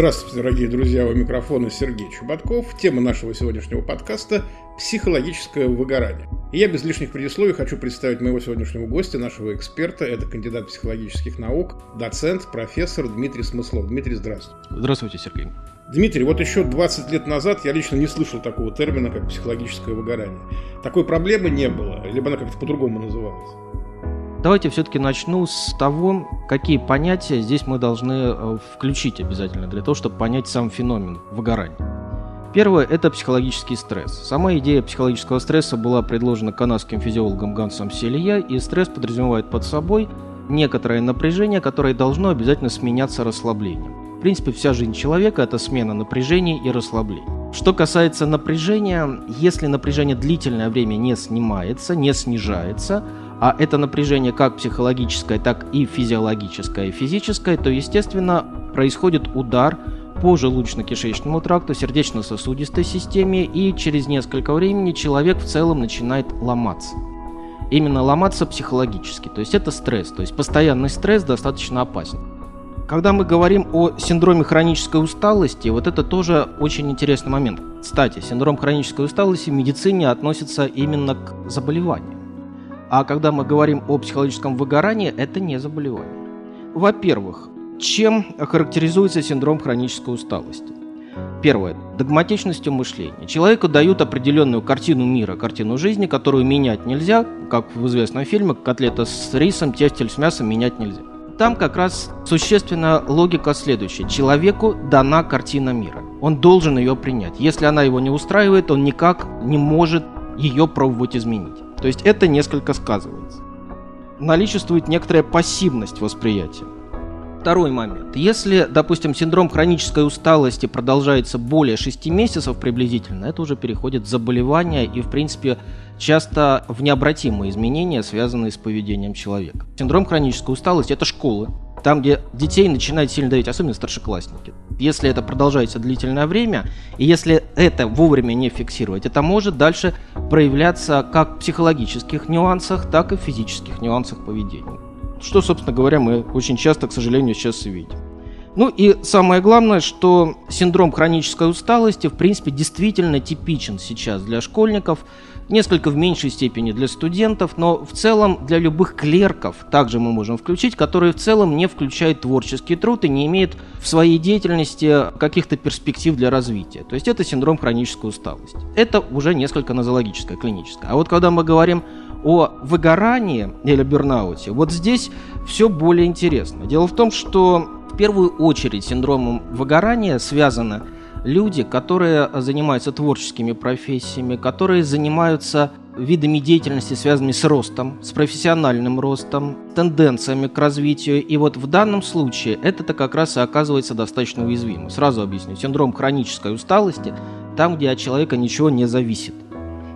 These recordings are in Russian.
Здравствуйте, дорогие друзья, у микрофона Сергей Чубатков. Тема нашего сегодняшнего подкаста – психологическое выгорание. И я без лишних предисловий хочу представить моего сегодняшнего гостя, нашего эксперта. Это кандидат психологических наук, доцент, профессор Дмитрий Смыслов. Дмитрий, здравствуйте. Здравствуйте, Сергей. Дмитрий, вот еще 20 лет назад я лично не слышал такого термина, как психологическое выгорание. Такой проблемы не было, либо она как-то по-другому называлась. Давайте все-таки начну с того, какие понятия здесь мы должны э, включить обязательно для того, чтобы понять сам феномен выгорания. Первое – это психологический стресс. Сама идея психологического стресса была предложена канадским физиологом Гансом Селия, и стресс подразумевает под собой некоторое напряжение, которое должно обязательно сменяться расслаблением. В принципе, вся жизнь человека – это смена напряжений и расслаблений. Что касается напряжения, если напряжение длительное время не снимается, не снижается, а это напряжение как психологическое, так и физиологическое и физическое, то, естественно, происходит удар по желудочно-кишечному тракту, сердечно-сосудистой системе, и через несколько времени человек в целом начинает ломаться. Именно ломаться психологически, то есть это стресс, то есть постоянный стресс достаточно опасен. Когда мы говорим о синдроме хронической усталости, вот это тоже очень интересный момент. Кстати, синдром хронической усталости в медицине относится именно к заболеванию. А когда мы говорим о психологическом выгорании, это не заболевание. Во-первых, чем характеризуется синдром хронической усталости? Первое. Догматичностью мышления. Человеку дают определенную картину мира, картину жизни, которую менять нельзя, как в известном фильме «Котлета с рисом, тефтель с мясом менять нельзя». Там как раз существенная логика следующая. Человеку дана картина мира. Он должен ее принять. Если она его не устраивает, он никак не может ее пробовать изменить. То есть это несколько сказывается. Наличествует некоторая пассивность восприятия. Второй момент. Если, допустим, синдром хронической усталости продолжается более 6 месяцев приблизительно, это уже переходит в заболевание и, в принципе, часто в необратимые изменения, связанные с поведением человека. Синдром хронической усталости – это школы, там, где детей начинает сильно давить, особенно старшеклассники. Если это продолжается длительное время, и если это вовремя не фиксировать, это может дальше проявляться как в психологических нюансах, так и в физических нюансах поведения. Что, собственно говоря, мы очень часто, к сожалению, сейчас и видим. Ну и самое главное, что синдром хронической усталости, в принципе, действительно типичен сейчас для школьников, несколько в меньшей степени для студентов, но в целом для любых клерков также мы можем включить, которые в целом не включают творческий труд и не имеют в своей деятельности каких-то перспектив для развития. То есть это синдром хронической усталости. Это уже несколько нозологическое, клиническое. А вот когда мы говорим о выгорании или бернауте, вот здесь все более интересно. Дело в том, что в первую очередь синдромом выгорания связано люди, которые занимаются творческими профессиями, которые занимаются видами деятельности, связанными с ростом, с профессиональным ростом, тенденциями к развитию. И вот в данном случае это-то как раз и оказывается достаточно уязвимо. Сразу объясню. Синдром хронической усталости там, где от человека ничего не зависит.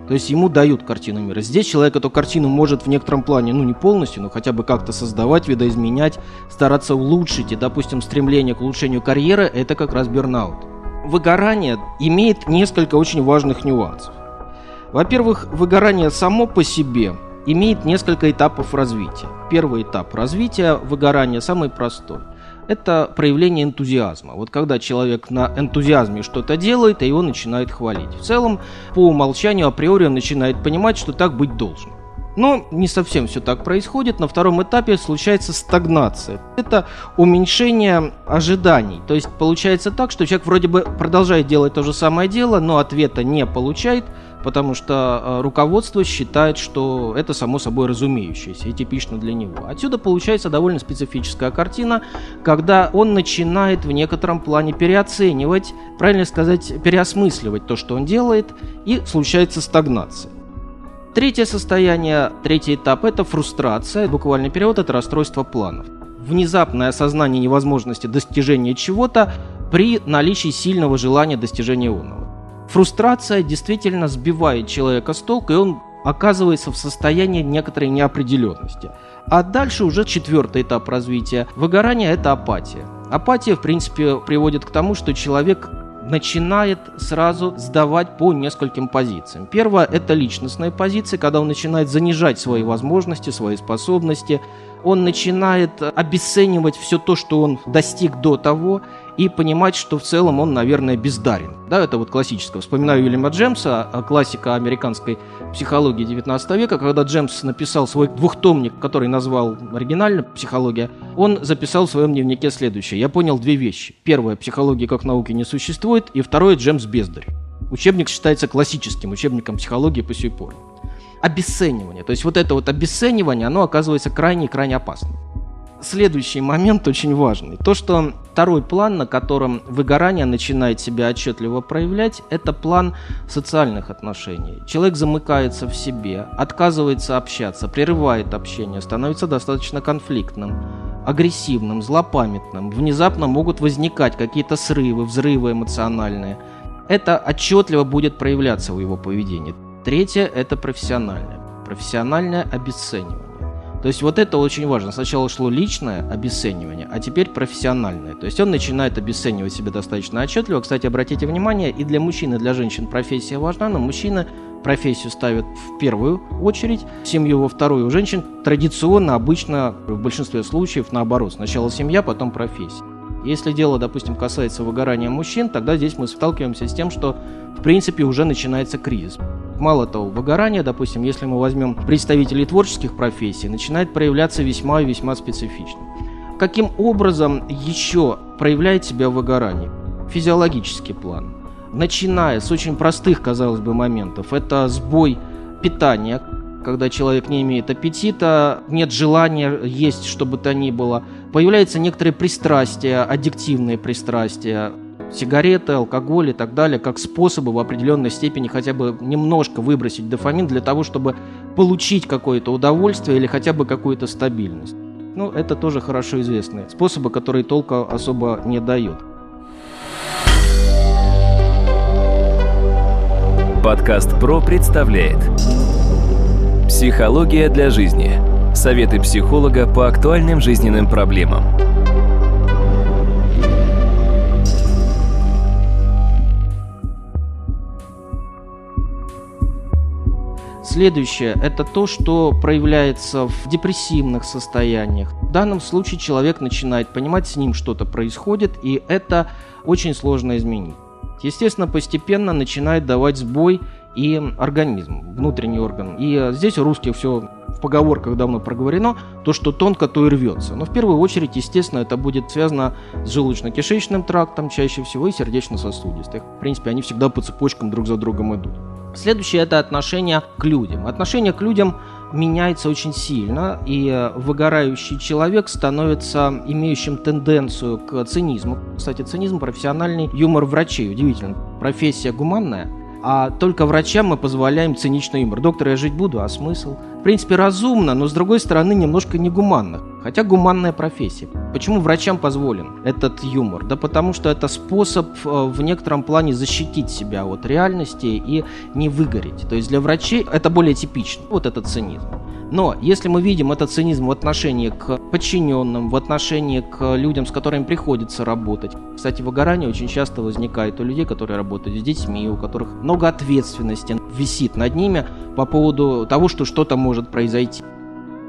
То есть ему дают картину мира. Здесь человек эту картину может в некотором плане, ну не полностью, но хотя бы как-то создавать, видоизменять, стараться улучшить. И, допустим, стремление к улучшению карьеры – это как раз бернаут. Выгорание имеет несколько очень важных нюансов. Во-первых, выгорание само по себе имеет несколько этапов развития. Первый этап развития выгорания самый простой – это проявление энтузиазма. Вот когда человек на энтузиазме что-то делает, и его начинает хвалить. В целом, по умолчанию, априори он начинает понимать, что так быть должно. Но не совсем все так происходит. На втором этапе случается стагнация. Это уменьшение ожиданий. То есть получается так, что человек вроде бы продолжает делать то же самое дело, но ответа не получает, потому что э, руководство считает, что это само собой разумеющееся и типично для него. Отсюда получается довольно специфическая картина, когда он начинает в некотором плане переоценивать, правильно сказать, переосмысливать то, что он делает, и случается стагнация. Третье состояние, третий этап – это фрустрация, буквальный перевод – это расстройство планов. Внезапное осознание невозможности достижения чего-то при наличии сильного желания достижения онного. Фрустрация действительно сбивает человека с толку, и он оказывается в состоянии некоторой неопределенности. А дальше уже четвертый этап развития выгорания – это апатия. Апатия, в принципе, приводит к тому, что человек начинает сразу сдавать по нескольким позициям. Первое – это личностная позиция, когда он начинает занижать свои возможности, свои способности, он начинает обесценивать все то, что он достиг до того, и понимать, что в целом он, наверное, бездарен. Да, это вот классическое. Вспоминаю Уильяма Джемса, а, классика американской психологии 19 века, когда Джемс написал свой двухтомник, который назвал оригинально «Психология», он записал в своем дневнике следующее. Я понял две вещи. Первое, психологии как науки не существует, и второе, Джемс бездарь. Учебник считается классическим учебником психологии по сей пору. Обесценивание. То есть вот это вот обесценивание, оно оказывается крайне-крайне опасным следующий момент очень важный. То, что второй план, на котором выгорание начинает себя отчетливо проявлять, это план социальных отношений. Человек замыкается в себе, отказывается общаться, прерывает общение, становится достаточно конфликтным, агрессивным, злопамятным. Внезапно могут возникать какие-то срывы, взрывы эмоциональные. Это отчетливо будет проявляться в его поведении. Третье – это профессиональное. Профессиональное обесценивание. То есть вот это очень важно. Сначала шло личное обесценивание, а теперь профессиональное. То есть он начинает обесценивать себя достаточно отчетливо. Кстати, обратите внимание, и для мужчин, и для женщин профессия важна, но мужчина профессию ставят в первую очередь, семью во вторую. У женщин традиционно, обычно, в большинстве случаев наоборот. Сначала семья, потом профессия. Если дело, допустим, касается выгорания мужчин, тогда здесь мы сталкиваемся с тем, что в принципе уже начинается кризис. Мало того, выгорание, допустим, если мы возьмем представителей творческих профессий, начинает проявляться весьма и весьма специфично. Каким образом еще проявляет себя выгорание? Физиологический план. Начиная с очень простых, казалось бы, моментов. Это сбой питания, когда человек не имеет аппетита, нет желания есть что бы то ни было. Появляются некоторые пристрастия, аддиктивные пристрастия, сигареты, алкоголь и так далее, как способы в определенной степени хотя бы немножко выбросить дофамин для того, чтобы получить какое-то удовольствие или хотя бы какую-то стабильность. Ну, это тоже хорошо известные способы, которые толка особо не дают. Подкаст ПРО представляет Психология для жизни. Советы психолога по актуальным жизненным проблемам. Следующее – это то, что проявляется в депрессивных состояниях. В данном случае человек начинает понимать, с ним что-то происходит, и это очень сложно изменить. Естественно, постепенно начинает давать сбой и организм, внутренний орган. И здесь у русских все в поговорках давно проговорено, то, что тонко, то и рвется. Но в первую очередь, естественно, это будет связано с желудочно-кишечным трактом чаще всего и сердечно-сосудистых. В принципе, они всегда по цепочкам друг за другом идут. Следующее – это отношение к людям. Отношение к людям меняется очень сильно, и выгорающий человек становится имеющим тенденцию к цинизму. Кстати, цинизм – профессиональный юмор врачей. Удивительно. Профессия гуманная – а только врачам мы позволяем циничный юмор. Доктор, я жить буду, а смысл? В принципе, разумно, но с другой стороны немножко негуманно. Хотя гуманная профессия. Почему врачам позволен этот юмор? Да потому что это способ э, в некотором плане защитить себя от реальности и не выгореть. То есть для врачей это более типично, вот этот цинизм. Но если мы видим этот цинизм в отношении к подчиненным, в отношении к людям, с которыми приходится работать. Кстати, выгорание очень часто возникает у людей, которые работают с детьми, у которых много ответственности висит над ними по поводу того, что что-то может произойти.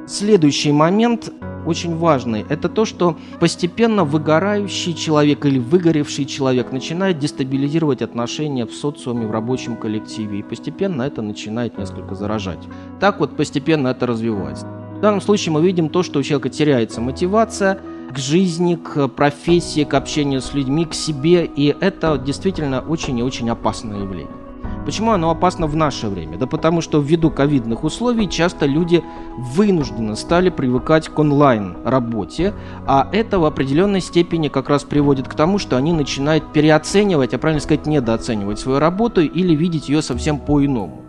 Следующий момент очень важный. Это то, что постепенно выгорающий человек или выгоревший человек начинает дестабилизировать отношения в социуме, в рабочем коллективе. И постепенно это начинает несколько заражать. Так вот постепенно это развивается. В данном случае мы видим то, что у человека теряется мотивация к жизни, к профессии, к общению с людьми, к себе. И это действительно очень и очень опасное явление. Почему оно опасно в наше время? Да потому что ввиду ковидных условий часто люди вынуждены стали привыкать к онлайн-работе, а это в определенной степени как раз приводит к тому, что они начинают переоценивать, а правильно сказать, недооценивать свою работу или видеть ее совсем по-иному.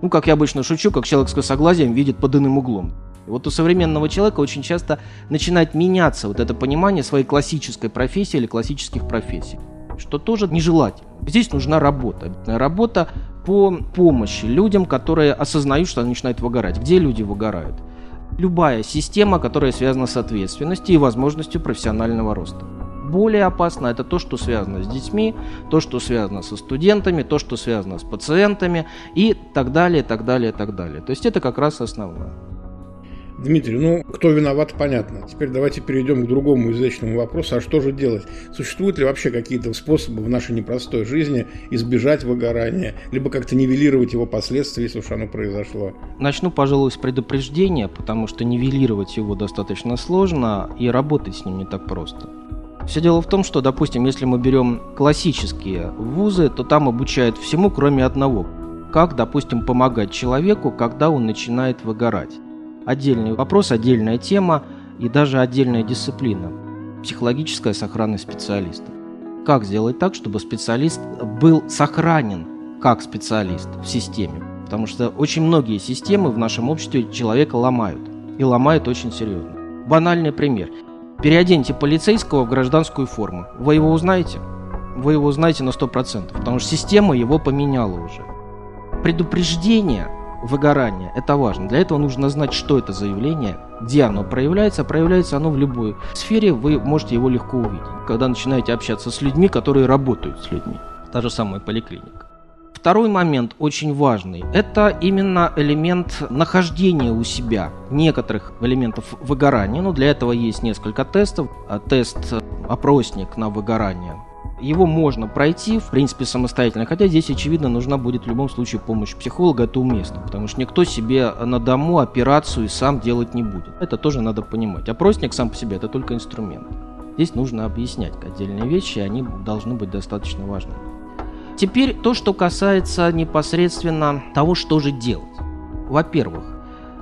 Ну, как я обычно шучу, как человек с косоглазием видит под иным углом. Вот у современного человека очень часто начинает меняться вот это понимание своей классической профессии или классических профессий что тоже нежелательно. Здесь нужна работа. Работа по помощи людям, которые осознают, что они начинают выгорать. Где люди выгорают? Любая система, которая связана с ответственностью и возможностью профессионального роста. Более опасно это то, что связано с детьми, то, что связано со студентами, то, что связано с пациентами и так далее, так далее, так далее. То есть это как раз основное. Дмитрий, ну, кто виноват, понятно. Теперь давайте перейдем к другому изящному вопросу. А что же делать? Существуют ли вообще какие-то способы в нашей непростой жизни избежать выгорания, либо как-то нивелировать его последствия, если уж оно произошло? Начну, пожалуй, с предупреждения, потому что нивелировать его достаточно сложно, и работать с ним не так просто. Все дело в том, что, допустим, если мы берем классические вузы, то там обучают всему, кроме одного. Как, допустим, помогать человеку, когда он начинает выгорать отдельный вопрос, отдельная тема и даже отдельная дисциплина – психологическая сохранность специалиста. Как сделать так, чтобы специалист был сохранен как специалист в системе? Потому что очень многие системы в нашем обществе человека ломают. И ломают очень серьезно. Банальный пример. Переоденьте полицейского в гражданскую форму. Вы его узнаете? Вы его узнаете на 100%, потому что система его поменяла уже. Предупреждение выгорания. Это важно. Для этого нужно знать, что это за явление, где оно проявляется. Проявляется оно в любой сфере, вы можете его легко увидеть. Когда начинаете общаться с людьми, которые работают с людьми. Та же самая поликлиника. Второй момент очень важный – это именно элемент нахождения у себя некоторых элементов выгорания. Ну, для этого есть несколько тестов. Тест-опросник на выгорание его можно пройти, в принципе, самостоятельно, хотя здесь, очевидно, нужна будет в любом случае помощь психолога, это уместно, потому что никто себе на дому операцию сам делать не будет. Это тоже надо понимать. Опросник сам по себе – это только инструмент. Здесь нужно объяснять отдельные вещи, они должны быть достаточно важны. Теперь то, что касается непосредственно того, что же делать. Во-первых,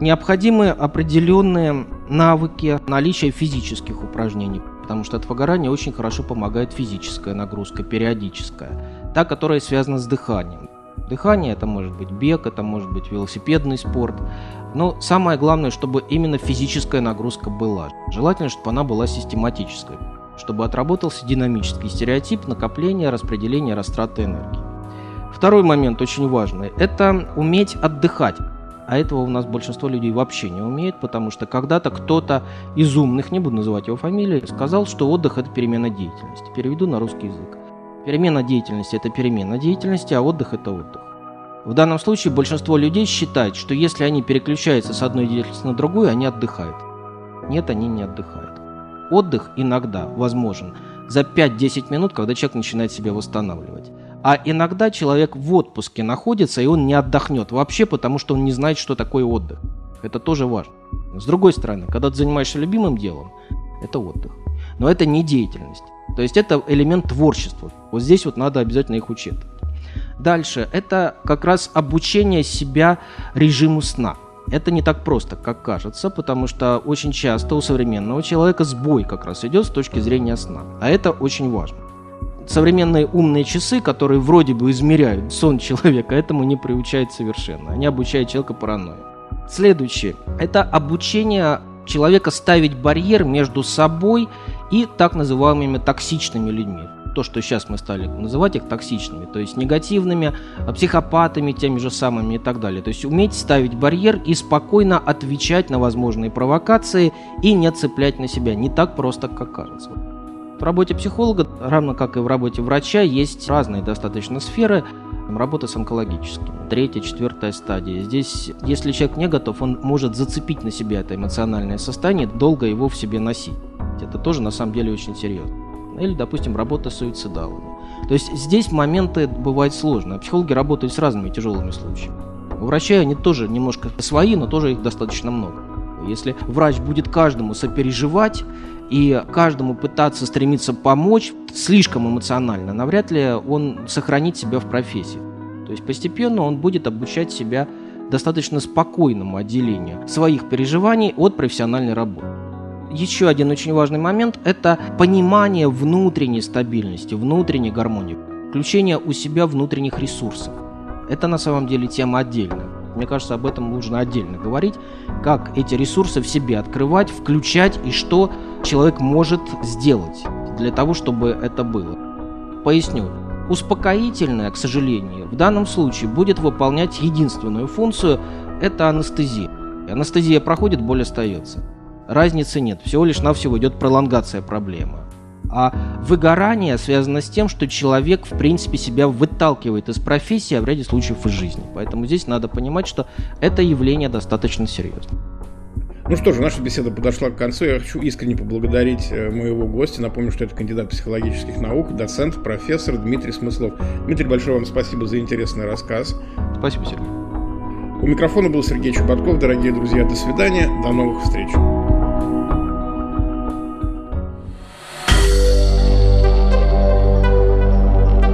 необходимы определенные навыки наличия физических упражнений потому что от выгорания очень хорошо помогает физическая нагрузка, периодическая, та, которая связана с дыханием. Дыхание это может быть бег, это может быть велосипедный спорт. Но самое главное, чтобы именно физическая нагрузка была. Желательно, чтобы она была систематической, чтобы отработался динамический стереотип накопления, распределения, растраты энергии. Второй момент очень важный – это уметь отдыхать. А этого у нас большинство людей вообще не умеет, потому что когда-то кто-то из умных, не буду называть его фамилией, сказал, что отдых – это перемена деятельности. Переведу на русский язык. Перемена деятельности – это перемена деятельности, а отдых – это отдых. В данном случае большинство людей считает, что если они переключаются с одной деятельности на другую, они отдыхают. Нет, они не отдыхают. Отдых иногда возможен за 5-10 минут, когда человек начинает себя восстанавливать. А иногда человек в отпуске находится, и он не отдохнет вообще, потому что он не знает, что такое отдых. Это тоже важно. С другой стороны, когда ты занимаешься любимым делом, это отдых. Но это не деятельность. То есть это элемент творчества. Вот здесь вот надо обязательно их учитывать. Дальше, это как раз обучение себя режиму сна. Это не так просто, как кажется, потому что очень часто у современного человека сбой как раз идет с точки зрения сна. А это очень важно современные умные часы, которые вроде бы измеряют сон человека, этому не приучают совершенно. Они обучают человека паранойи. Следующее. Это обучение человека ставить барьер между собой и так называемыми токсичными людьми. То, что сейчас мы стали называть их токсичными, то есть негативными, психопатами, теми же самыми и так далее. То есть уметь ставить барьер и спокойно отвечать на возможные провокации и не цеплять на себя. Не так просто, как кажется. В работе психолога, равно как и в работе врача, есть разные достаточно сферы работы с онкологическими. Третья, четвертая стадия. Здесь, если человек не готов, он может зацепить на себя это эмоциональное состояние, долго его в себе носить. Это тоже на самом деле очень серьезно. Или, допустим, работа с суицидалами. То есть здесь моменты бывают сложные. Психологи работают с разными тяжелыми случаями. У врачей они тоже немножко свои, но тоже их достаточно много. Если врач будет каждому сопереживать и каждому пытаться стремиться помочь слишком эмоционально, навряд ли он сохранит себя в профессии. То есть постепенно он будет обучать себя достаточно спокойному отделению своих переживаний от профессиональной работы. Еще один очень важный момент – это понимание внутренней стабильности, внутренней гармонии, включение у себя внутренних ресурсов. Это на самом деле тема отдельная. Мне кажется, об этом нужно отдельно говорить, как эти ресурсы в себе открывать, включать и что человек может сделать для того, чтобы это было. Поясню. Успокоительное, к сожалению, в данном случае будет выполнять единственную функцию – это анестезия. Анестезия проходит, боль остается. Разницы нет, всего лишь навсего идет пролонгация проблемы. А выгорание связано с тем, что человек, в принципе, себя выталкивает из профессии, а в ряде случаев из жизни. Поэтому здесь надо понимать, что это явление достаточно серьезно. Ну что же, наша беседа подошла к концу. Я хочу искренне поблагодарить э, моего гостя. Напомню, что это кандидат психологических наук, доцент, профессор Дмитрий Смыслов. Дмитрий, большое вам спасибо за интересный рассказ. Спасибо, Сергей. У микрофона был Сергей Чубатков. Дорогие друзья, до свидания. До новых встреч.